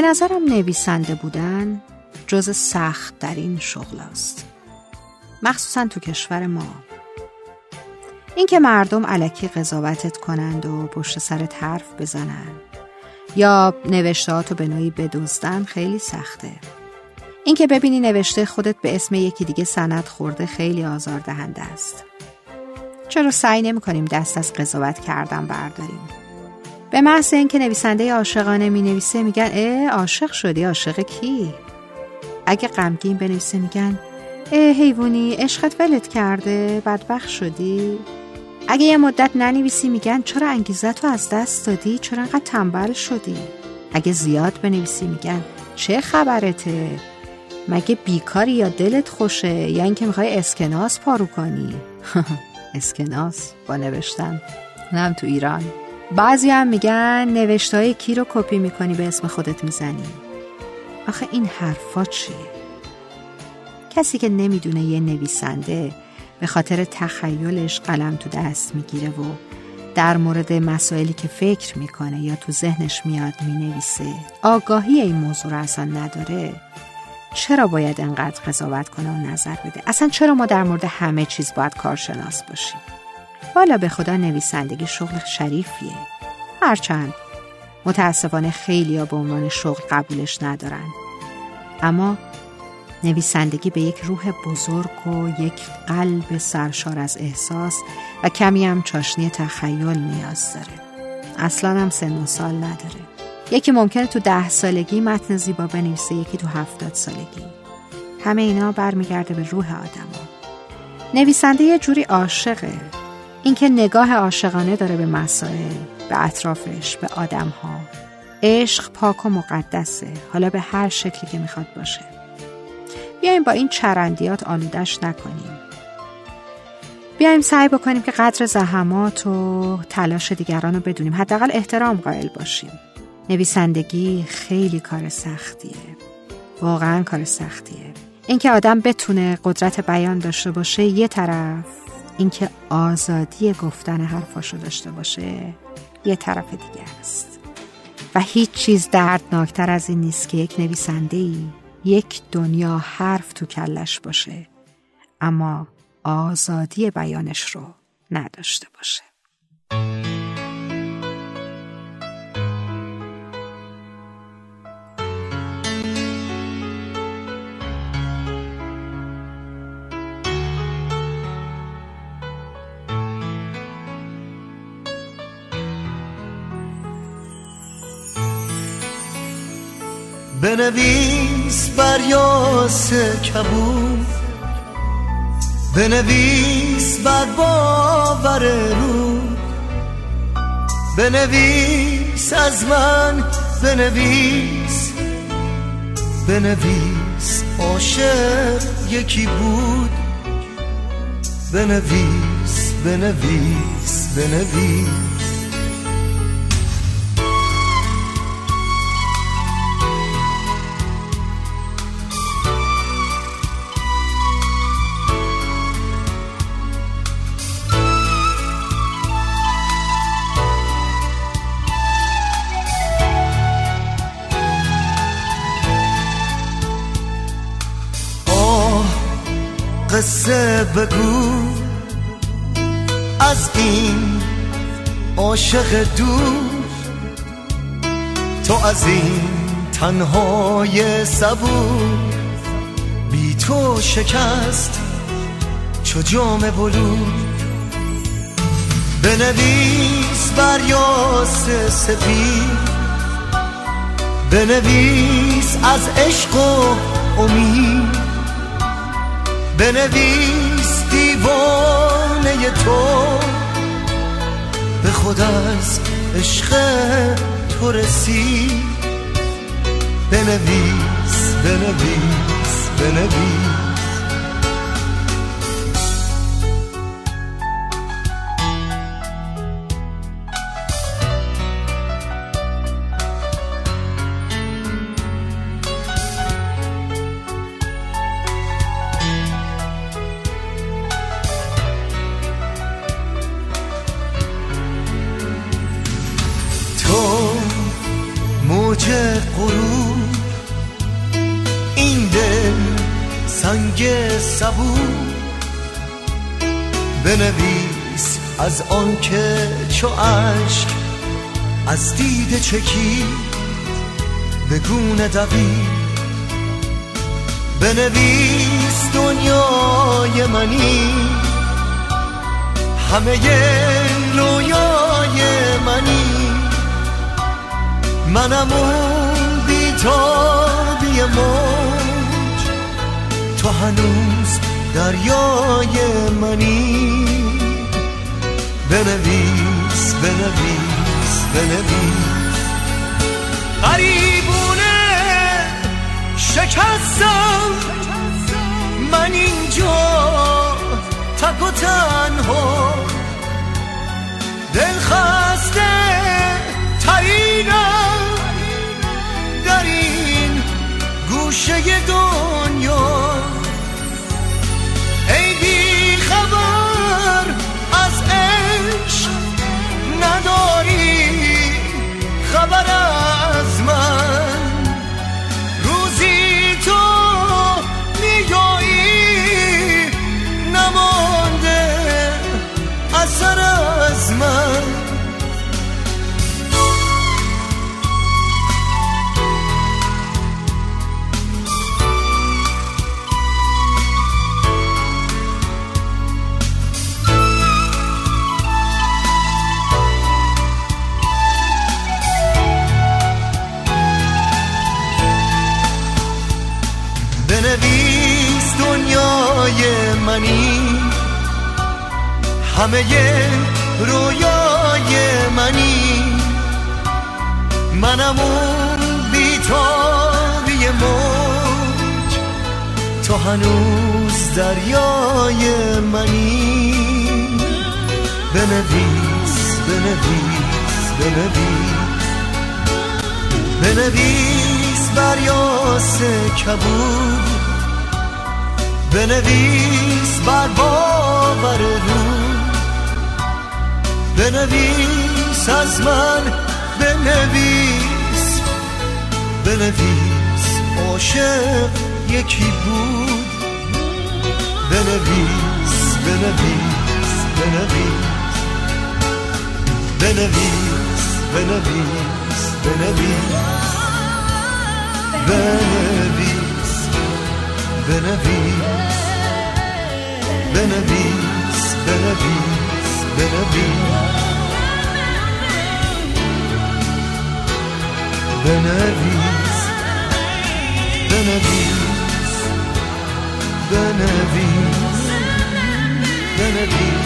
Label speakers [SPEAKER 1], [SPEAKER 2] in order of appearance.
[SPEAKER 1] به نظرم نویسنده بودن جز سخت در این شغل است. مخصوصا تو کشور ما. اینکه مردم علکی قضاوتت کنند و پشت سر حرف بزنن یا نوشتهاتو به نوعی بدزدن خیلی سخته. اینکه ببینی نوشته خودت به اسم یکی دیگه سند خورده خیلی آزاردهنده است. چرا سعی نمی کنیم دست از قضاوت کردن برداریم؟ به محض اینکه نویسنده عاشقانه می نویسه میگن اه عاشق شدی عاشق کی؟ اگه غمگین بنویسه میگن اه حیوانی عشقت ولت کرده بدبخت شدی. اگه یه مدت ننویسی میگن چرا انگیزت رو از دست دادی؟ چرا انقدر تنبل شدی؟ اگه زیاد بنویسی میگن چه خبرته؟ مگه بیکاری یا دلت خوشه یا اینکه می‌خوای اسکناس پارو کنی؟ اسکناس با نوشتن. نم تو ایران. بعضی هم میگن نوشتهای کی رو کپی می‌کنی به اسم خودت می‌زنی. آخه این حرفا چیه؟ کسی که نمی‌دونه یه نویسنده به خاطر تخیلش قلم تو دست می‌گیره و در مورد مسائلی که فکر می‌کنه یا تو ذهنش میاد می‌نویسه آگاهی این موضوع رو اصلا نداره چرا باید انقدر قضاوت کنه و نظر بده؟ اصلا چرا ما در مورد همه چیز باید کارشناس باشیم؟ والا به خدا نویسندگی شغل شریفیه. هرچند متاسفانه خیلی ها به عنوان شغل قبولش ندارن. اما نویسندگی به یک روح بزرگ و یک قلب سرشار از احساس و کمی هم چاشنی تخیل نیاز داره. اصلا هم سن و سال نداره. یکی ممکنه تو ده سالگی متن زیبا بنویسه یکی تو هفتاد سالگی. همه اینا برمیگرده به روح آدما. نویسنده یه جوری عاشقه. اینکه نگاه عاشقانه داره به مسائل به اطرافش به آدمها. عشق پاک و مقدسه. حالا به هر شکلی که می‌خواد باشه. بیایم با این چرندیات آلودش نکنیم. بیایم سعی بکنیم که قدر زحمات و تلاش دیگران رو بدونیم. حداقل احترام قائل باشیم. نویسندگی خیلی کار سختیه. واقعا کار سختیه. اینکه آدم بتونه قدرت بیان داشته باشه یه طرف اینکه آزادی گفتن حرفاشو داشته باشه یه طرف دیگه است. و هیچ چیز دردناکتر از این نیست که یک نویسنده ای یک دنیا حرف تو کلش باشه اما آزادی بیانش رو نداشته باشه.
[SPEAKER 2] بنویس بر یاس کبود. بنویس بر باور رو بنویس از من بنویس. بنویس عاشق یکی بود. بنویس بنویس بنویس. قصه بگو. از این عاشق دور تو از این تنهای صبور. بی تو شکست چو جام بلور. بنویس بر یاس سپید بنویس از عشق و امید. بنویس دیوانه تو. به خود از عشق تو رسید بنویس بنویس بنویس. غرور این دل سنگ صبور. بنویس از آن که چو عشق از دید چکی به گونه دوید بنویس دنیای منی. همه رویا منم اون بیتابی موج. تو هنوز دریای منی. بنویس بنویس بنویس. غریبونه شکستم. من اینجا تک و تنها. دل Kalara همه رویای منی. منم اون بیتابی موج. تو هنوز دریای منی. بنویس بنویس بنویس. بنویس بر یاس کبود. بنویس بر باور رو بنویس از من بنویس بنویس. عاشق یکی بود. بنویس بنویس بنویس. بنویس بنویس بنویس. بنویس بنویس بنویس. بنویس بناديها بناديس بناديس بناديس